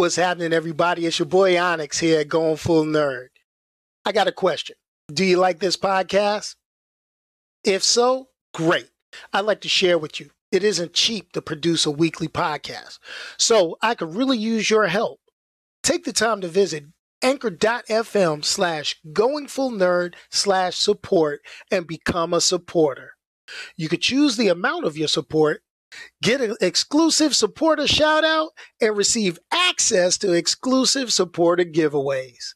What's happening, everybody? It's your boy Onyx here, going full nerd. I got a question. Do you like this podcast? If so, great. I'd like to share with you. It isn't cheap to produce a weekly podcast, so I could really use your help. Take the time to visit anchor.fm slash going full nerd slash support and become a supporter. You could choose the amount of your support Get an exclusive supporter shout out and receive access to exclusive supporter giveaways.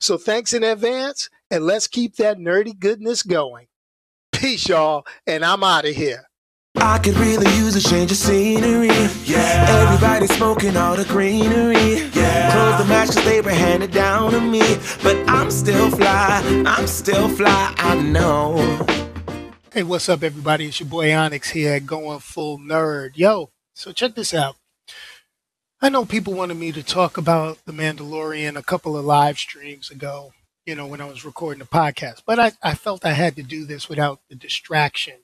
So thanks in advance, and let's keep that nerdy goodness going. Peace, y'all, and I'm out of here. I could really use a change of scenery. Yeah. Everybody smoking all the greenery. Yeah. Clothes the match cause they were handed down to me. But I'm still fly, I'm still fly, I know. Hey, what's up, everybody? It's your boy Onyx here, going full nerd. Yo, so check this out. I know people wanted me to talk about The Mandalorian a couple of live streams ago, you know, when I was recording the podcast, but I, I felt I had to do this without the distraction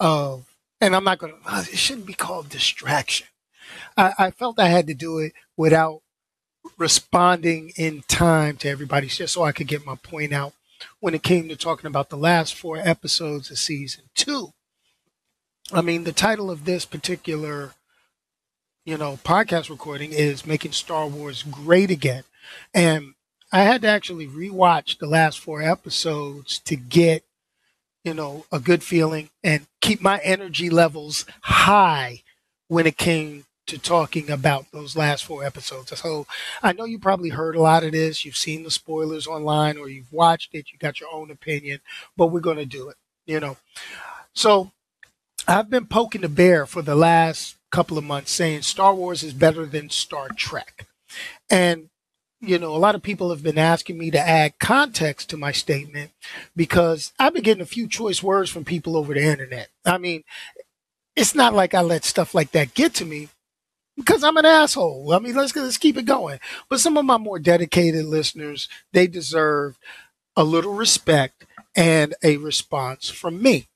of, and I'm not going to, it shouldn't be called distraction. I, I felt I had to do it without responding in time to everybody, just so I could get my point out when it came to talking about the last four episodes of season two. I mean, the title of this particular, you know, podcast recording is Making Star Wars Great Again. And I had to actually rewatch the last four episodes to get, you know, a good feeling and keep my energy levels high when it came to talking about those last four episodes. So I know you probably heard a lot of this. You've seen the spoilers online or you've watched it. You got your own opinion, but we're going to do it, you know. So I've been poking the bear for the last couple of months saying Star Wars is better than Star Trek. And you know, a lot of people have been asking me to add context to my statement because I've been getting a few choice words from people over the internet. I mean, it's not like I let stuff like that get to me, because I'm an asshole. I mean, let's let's keep it going. But some of my more dedicated listeners, they deserve a little respect and a response from me.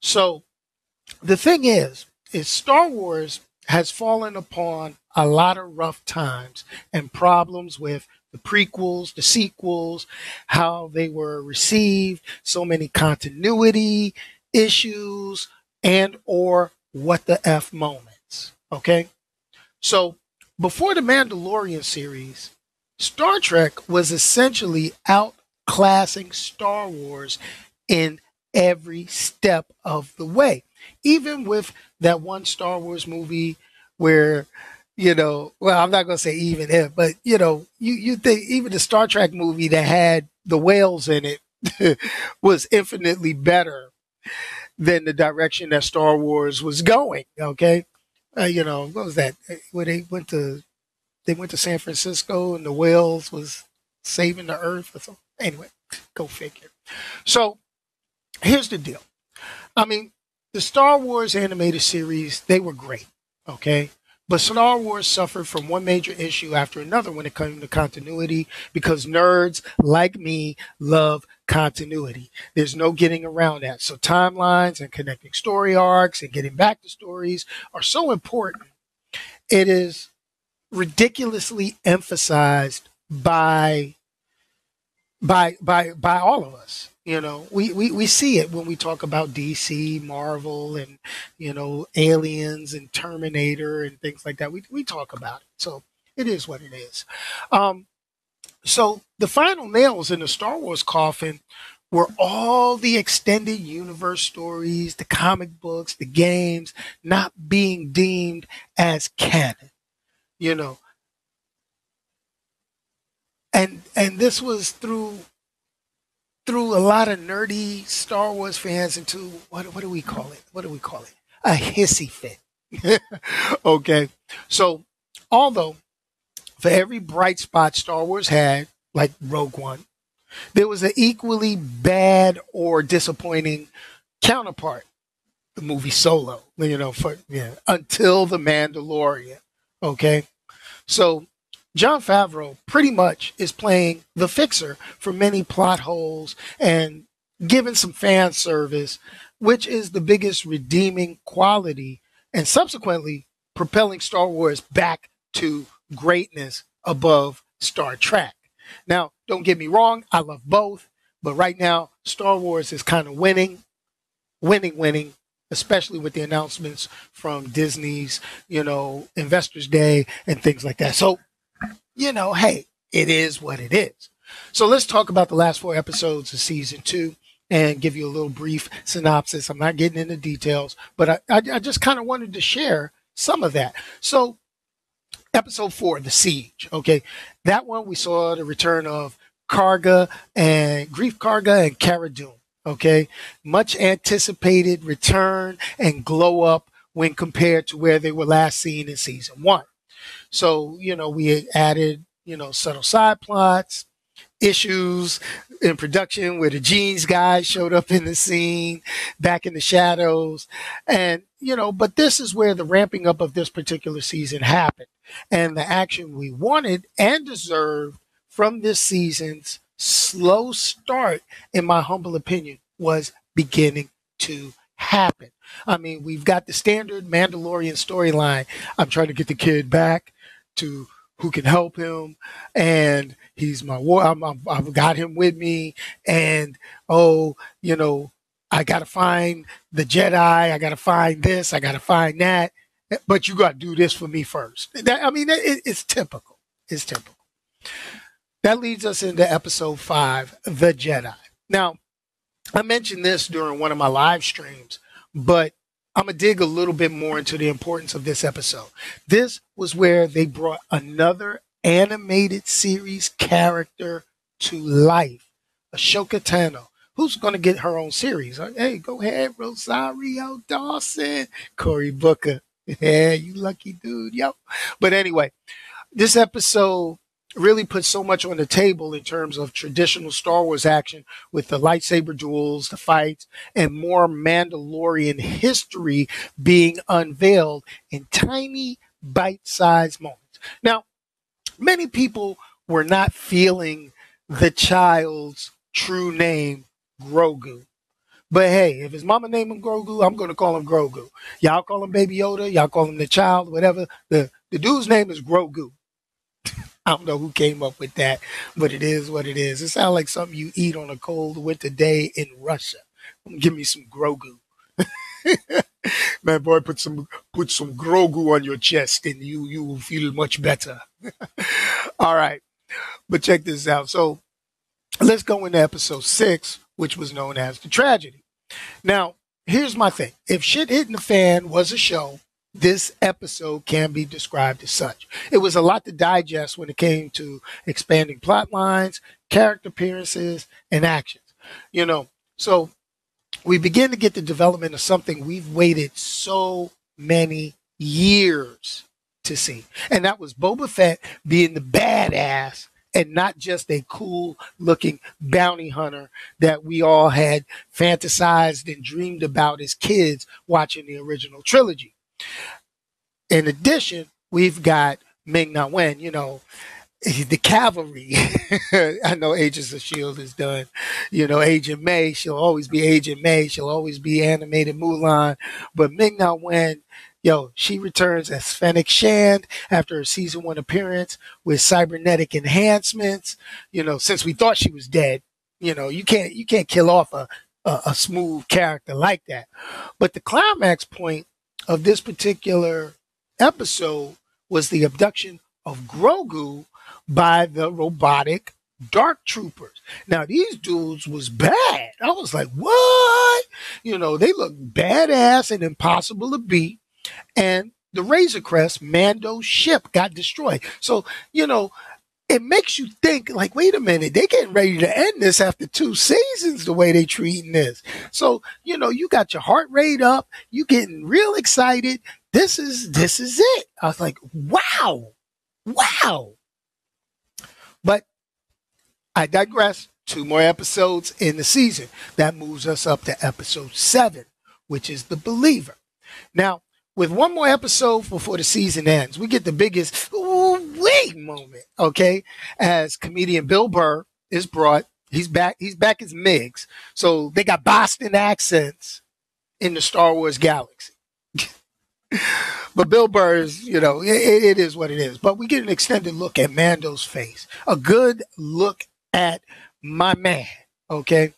So the thing is, is Star Wars has fallen upon a lot of rough times and problems with the prequels, the sequels, how they were received, so many continuity issues and or what the F moments. Okay. So before the Mandalorian series, Star Trek was essentially outclassing Star Wars in every step of the way. Even with that one Star Wars movie where, you know, well, I'm not going to say even if, but, you know, you, you think even the Star Trek movie that had the whales in it was infinitely better than the direction that Star Wars was going. Okay uh, you know, what was that? Uh, where they went to, they went to San Francisco and the whales was saving the earth or something. Anyway, go figure. So here's the deal. I mean, the Star Wars animated series, they were great. Okay. But Star Wars suffered from one major issue after another when it came to continuity because nerds like me love continuity. There's no getting around that. So timelines and connecting story arcs and getting back to stories are so important. It is ridiculously emphasized by by by by all of us. You know, we, we, we see it when we talk about DC, Marvel, and, you know, aliens and Terminator and things like that. We, we talk about it. So it is what it is. Um, so the final nails in the Star Wars coffin were all the extended universe stories, the comic books, the games not being deemed as canon. You know, and and this was through through a lot of nerdy Star Wars fans into what what do we call it? What do we call it? A hissy fit. okay. So although for every bright spot Star Wars had, like Rogue One, there was an equally bad or disappointing counterpart, the movie Solo, you know, for yeah, until the Mandalorian. Okay. So Jon Favreau pretty much is playing the fixer for many plot holes and giving some fan service, which is the biggest redeeming quality and subsequently propelling Star Wars back to greatness above Star Trek. Now, don't get me wrong, I love both, but right now, Star Wars is kind of winning, winning, winning, especially with the announcements from Disney's, you know, Investors Day and things like that. So, you know, hey, it is what it is. So let's talk about the last four episodes of season two and give you a little brief synopsis. I'm not getting into details, but I, I, I just kind of wanted to share some of that. So, episode four, The Siege. Okay. That one we saw the return of Karga and Greef Karga and Cara Dune. Okay. Much anticipated return and glow up when compared to where they were last seen in season one. So, you know, we added, you know, subtle side plots, issues in production where the jeans guy showed up in the scene back in the shadows and you know but this is where the ramping up of this particular season happened and the action we wanted and deserved from this season's slow start in my humble opinion was beginning to happen. I mean we've got the standard mandalorian storyline. I'm trying to get the kid back to who can help him and he's my war I'm, i've got him with me and oh you know i gotta find the jedi i gotta find this i gotta find that but you gotta do this for me first that, i mean it, it's typical it's typical that leads us into episode five the jedi now i mentioned this during one of my live streams but I'm going to dig a little bit more into the importance of this episode. This was where they brought another animated series character to life, Ahsoka Tano, who's going to get her own series. Hey, go ahead, Rosario Dawson, Cory Booker. Yeah, you lucky dude, yo. But anyway, this episode really put so much on the table in terms of traditional Star Wars action with the lightsaber duels, the fights, and more Mandalorian history being unveiled in tiny bite sized moments. Now, many people were not feeling the child's true name, Grogu. But hey, if his mama named him Grogu, I'm to call him Grogu. Y'all call him Baby Yoda, y'all call him the child, whatever. The, the dude's name is Grogu. I don't know who came up with that, but it is what it is. It sounds like something you eat on a cold winter day in Russia. Give me some Grogu. Man, boy, put some put some Grogu on your chest, and you you will feel much better. All right, but check this out. So let's go into episode six, which was known as the tragedy. Now, here's my thing: if shit hitting the fan was a show, this episode can be described as such. It was a lot to digest when it came to expanding plot lines, character appearances, and actions. You know, so we begin to get the development of something we've waited so many years to see. And that was Boba Fett being the badass and not just a cool looking bounty hunter that we all had fantasized and dreamed about as kids watching the original trilogy. In addition, we've got Ming Na Wen, you know, the cavalry. I know Agents of Shield is done. You know, Agent May, she'll always be Agent May. She'll always be animated Mulan. But Ming Na Wen, yo, she returns as Fennec Shand after her season one appearance with cybernetic enhancements. You know, since we thought she was dead, you know, you can't you can't kill off a a, a smooth character like that. But the climax point of this particular episode was the abduction of Grogu by the robotic dark troopers. Now these dudes was bad. I was like, what? You know, they look badass and impossible to beat. And the Razor Crest Mando ship got destroyed. So, you know, it makes you think like, wait a minute, they getting ready to end this after two seasons the way they treating this. So, you know, you got your heart rate up, you getting real excited. This is this is it. I was like, wow. Wow. But I digress. Two more episodes in the season. That moves us up to episode seven, which is The Believer. Now, with one more episode before the season ends, we get the biggest wait moment, okay? As comedian Bill Burr is brought, he's back, he's back as Migs. So they got Boston accents in the Star Wars galaxy. But Bill Burr is, you know, it, it is what it is. But we get an extended look at Mando's face, a good look at my man. Okay,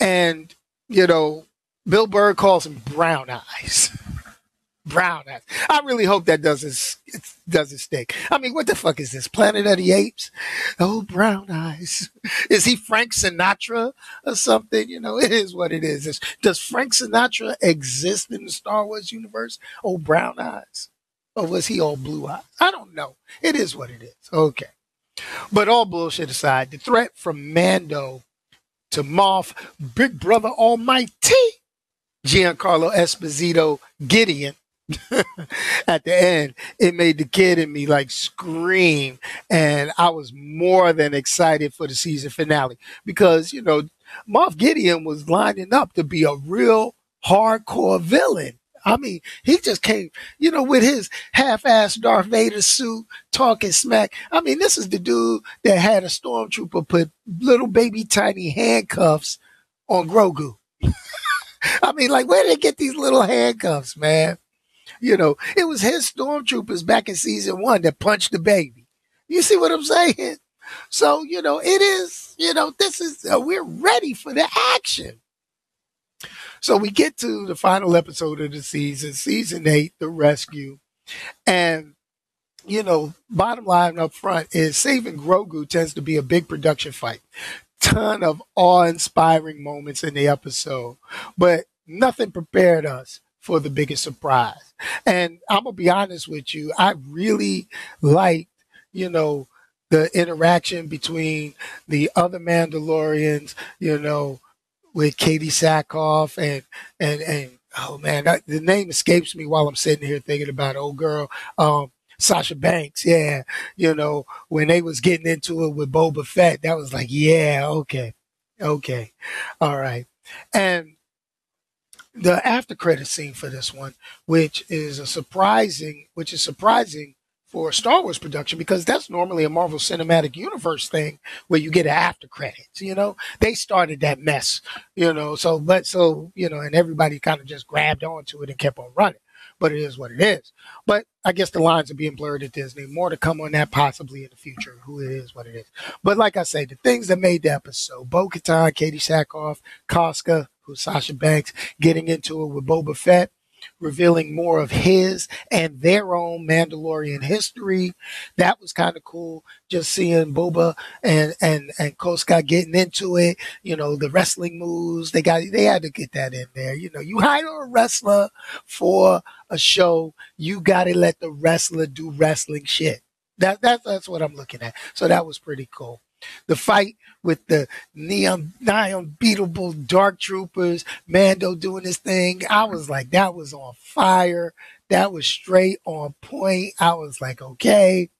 and you know, Bill Burr calls him brown eyes. brown eyes. I really hope that doesn't doesn't stick. I mean, what the fuck is this? Planet of the Apes? Oh, brown eyes. Is he Frank Sinatra or something? You know, it is what it is. It's, does Frank Sinatra exist in the Star Wars universe? Oh, brown eyes. Or was he all blue eyes? I don't know. It is what it is. Okay. But all bullshit aside, the threat from Mando to Moff, Big Brother Almighty, Giancarlo Esposito Gideon, at the end, it made the kid in me like scream. And I was more than excited for the season finale because, you know, Moff Gideon was lining up to be a real hardcore villain. I mean, he just came, you know, with his half-ass Darth Vader suit, talking smack. I mean, this is the dude that had a stormtrooper put little baby tiny handcuffs on Grogu. I mean, like, where did they get these little handcuffs, man? You know, it was his stormtroopers back in season one that punched the baby. You see what I'm saying? So, you know, it is, you know, this is, uh, we're ready for the action. So we get to the final episode of the season, season eight, The Rescue. And, you know, bottom line up front is saving Grogu tends to be a big production fight. Ton of awe inspiring moments in the episode, but nothing prepared us for the biggest surprise. And I'm gonna be honest with you, I really liked, you know, the interaction between the other Mandalorians, you know, with Katee Sackhoff and and and oh man, that, the name escapes me while I'm sitting here thinking about old girl. Um, Sasha Banks, yeah, you know, when they was getting into it with Boba Fett, that was like, yeah, okay, okay, all right, and the after credit scene for this one, which is a surprising, which is surprising for a Star Wars production because that's normally a Marvel Cinematic Universe thing where you get after credits. You know, they started that mess. You know, so but so you know, and everybody kind of just grabbed onto it and kept on running. But it is what it is. But I guess the lines are being blurred at Disney. More to come on that possibly in the future. Who it is, what it is. But like I say, the things that made the episode: Bo-Katan, Katee Sackhoff, Koska, who's Sasha Banks, getting into it with Boba Fett, revealing more of his and their own Mandalorian history. That was kind of cool. Just seeing Boba and and and Koska getting into it. You know the wrestling moves. They got they had to get that in there. You know you hire a wrestler for a show. You got to let the wrestler do wrestling shit. That, that that's what I'm looking at. So that was pretty cool. The fight with the neon, nigh unbeatable dark troopers, Mando doing his thing. I was like, that was on fire. That was straight on point. I was like, okay.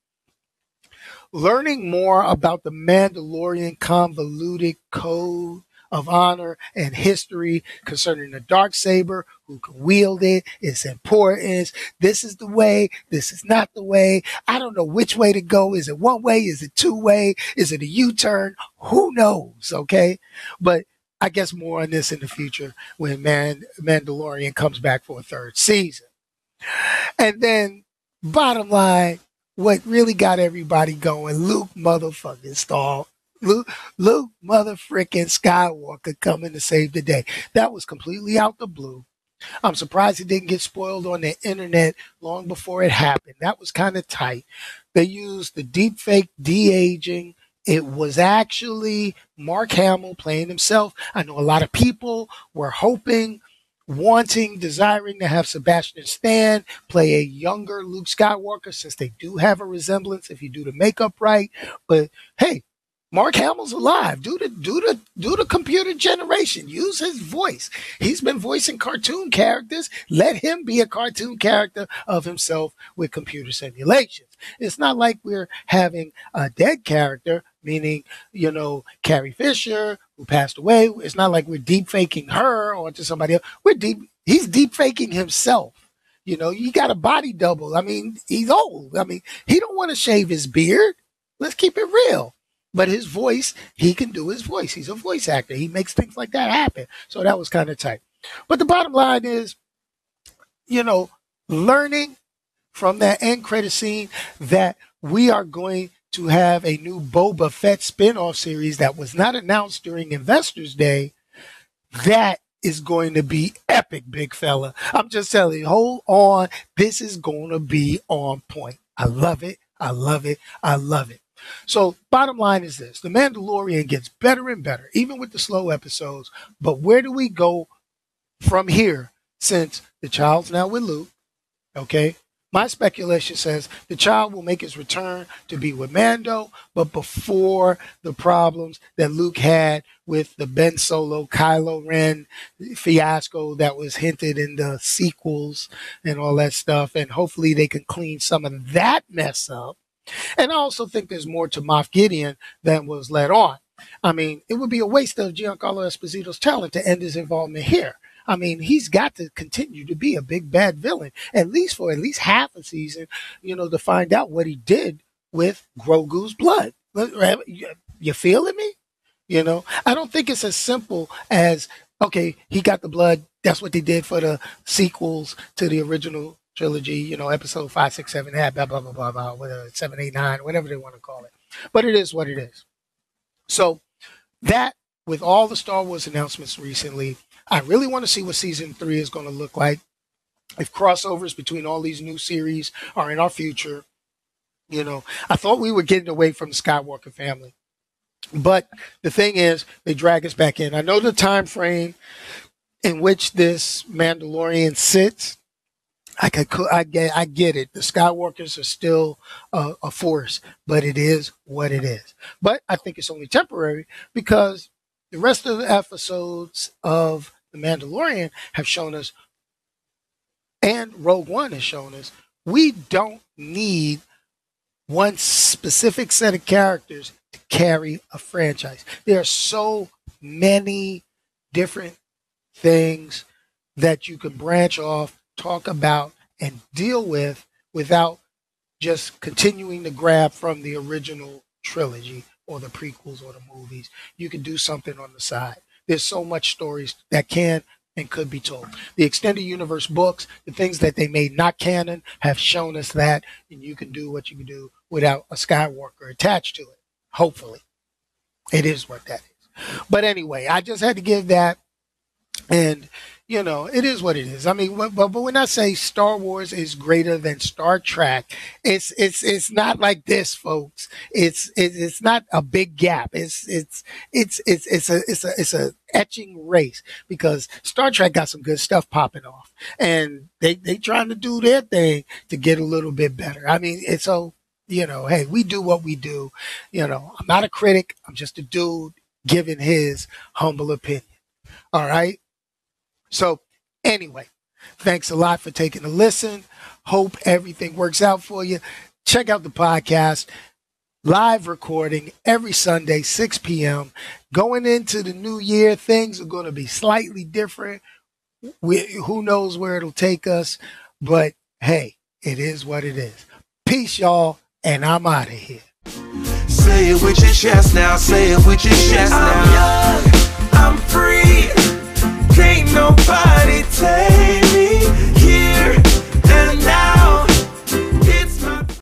Learning more about the Mandalorian convoluted code of honor and history concerning the dark saber, who can wield it, its importance. This is the way. This is not the way. I don't know which way to go. Is it one way? Is it two way? Is it a U turn? Who knows? Okay. But I guess more on this in the future when Man- Mandalorian comes back for a third season. And then bottom line, what really got everybody going, Luke motherfucking Stall Luke, Luke motherfucking Skywalker coming to save the day. That was completely out the blue. I'm surprised it didn't get spoiled on the internet long before it happened. That was kind of tight. They used the deep fake de aging. It was actually Mark Hamill playing himself. I know a lot of people were hoping, wanting, desiring to have Sebastian Stan play a younger Luke Skywalker since they do have a resemblance if you do the makeup right. But hey, Mark Hamill's alive. Do the do the do the computer generation. Use his voice. He's been voicing cartoon characters. Let him be a cartoon character of himself with computer simulations. It's not like we're having a dead character, meaning, you know, Carrie Fisher, who passed away. It's not like we're deep faking her onto somebody else. We're deep he's deep faking himself. You know, you got a body double. I mean, he's old. I mean, he don't want to shave his beard. Let's keep it real. But his voice, he can do his voice. He's a voice actor. He makes things like that happen. So that was kind of tight. But the bottom line is, you know, learning from that end credit scene that we are going to have a new Boba Fett spin-off series that was not announced during Investors Day. That is going to be epic, big fella. I'm just telling you, hold on. This is going to be on point. I love it. I love it. I love it. So, bottom line is this The Mandalorian gets better and better, even with the slow episodes. But where do we go from here since the child's now with Luke? Okay. My speculation says the child will make his return to be with Mando, but before the problems that Luke had with the Ben Solo Kylo Ren fiasco that was hinted in the sequels and all that stuff. And hopefully they can clean some of that mess up. And I also think there's more to Moff Gideon than was let on. I mean, it would be a waste of Giancarlo Esposito's talent to end his involvement here. I mean, he's got to continue to be a big bad villain, at least for at least half a season, you know, to find out what he did with Grogu's blood. You feeling me? You know, I don't think it's as simple as, okay, he got the blood. That's what they did for the sequels to the original trilogy, you know, episode five, six, seven, blah, blah, blah, blah, blah, whatever, uh, seven, eight, nine, whatever they want to call it. But it is what it is. So that, with all the Star Wars announcements recently, I really want to see what season three is going to look like. If crossovers between all these new series are in our future, you know, I thought we were getting away from the Skywalker family. But the thing is, they drag us back in. I know the time frame in which this Mandalorian sits. I could, I get, I get it. The Skywalkers are still a, a force, but it is what it is. But I think it's only temporary because the rest of the episodes of The Mandalorian have shown us, and Rogue One has shown us, we don't need one specific set of characters to carry a franchise. There are so many different things that you can branch off, talk about, and deal with without just continuing to grab from the original trilogy or the prequels or the movies. You can do something on the side. There's so much stories that can and could be told. The extended universe books, the things that they made not canon, have shown us that, and you can do what you can do without a Skywalker attached to it. Hopefully, it is what that is. But anyway, I just had to give that, and you know, it is what it is. I mean, but, but when I say Star Wars is greater than Star Trek, it's it's it's not like this, folks. It's it's, it's not a big gap. It's it's it's it's it's a it's a it's a etching race because Star Trek got some good stuff popping off, and they they trying to do their thing to get a little bit better. I mean, it's so you know, hey, we do what we do. You know, I'm not a critic. I'm just a dude giving his humble opinion. All right. So, anyway, thanks a lot for taking a listen. Hope everything works out for you. Check out the podcast, live recording every Sunday, 6 p.m. Going into the new year, things are going to be slightly different. We, who knows where it'll take us, but hey, it is what it is. Peace, y'all, and I'm out of here. Say it with your chest now, say it with your chest now nobody take me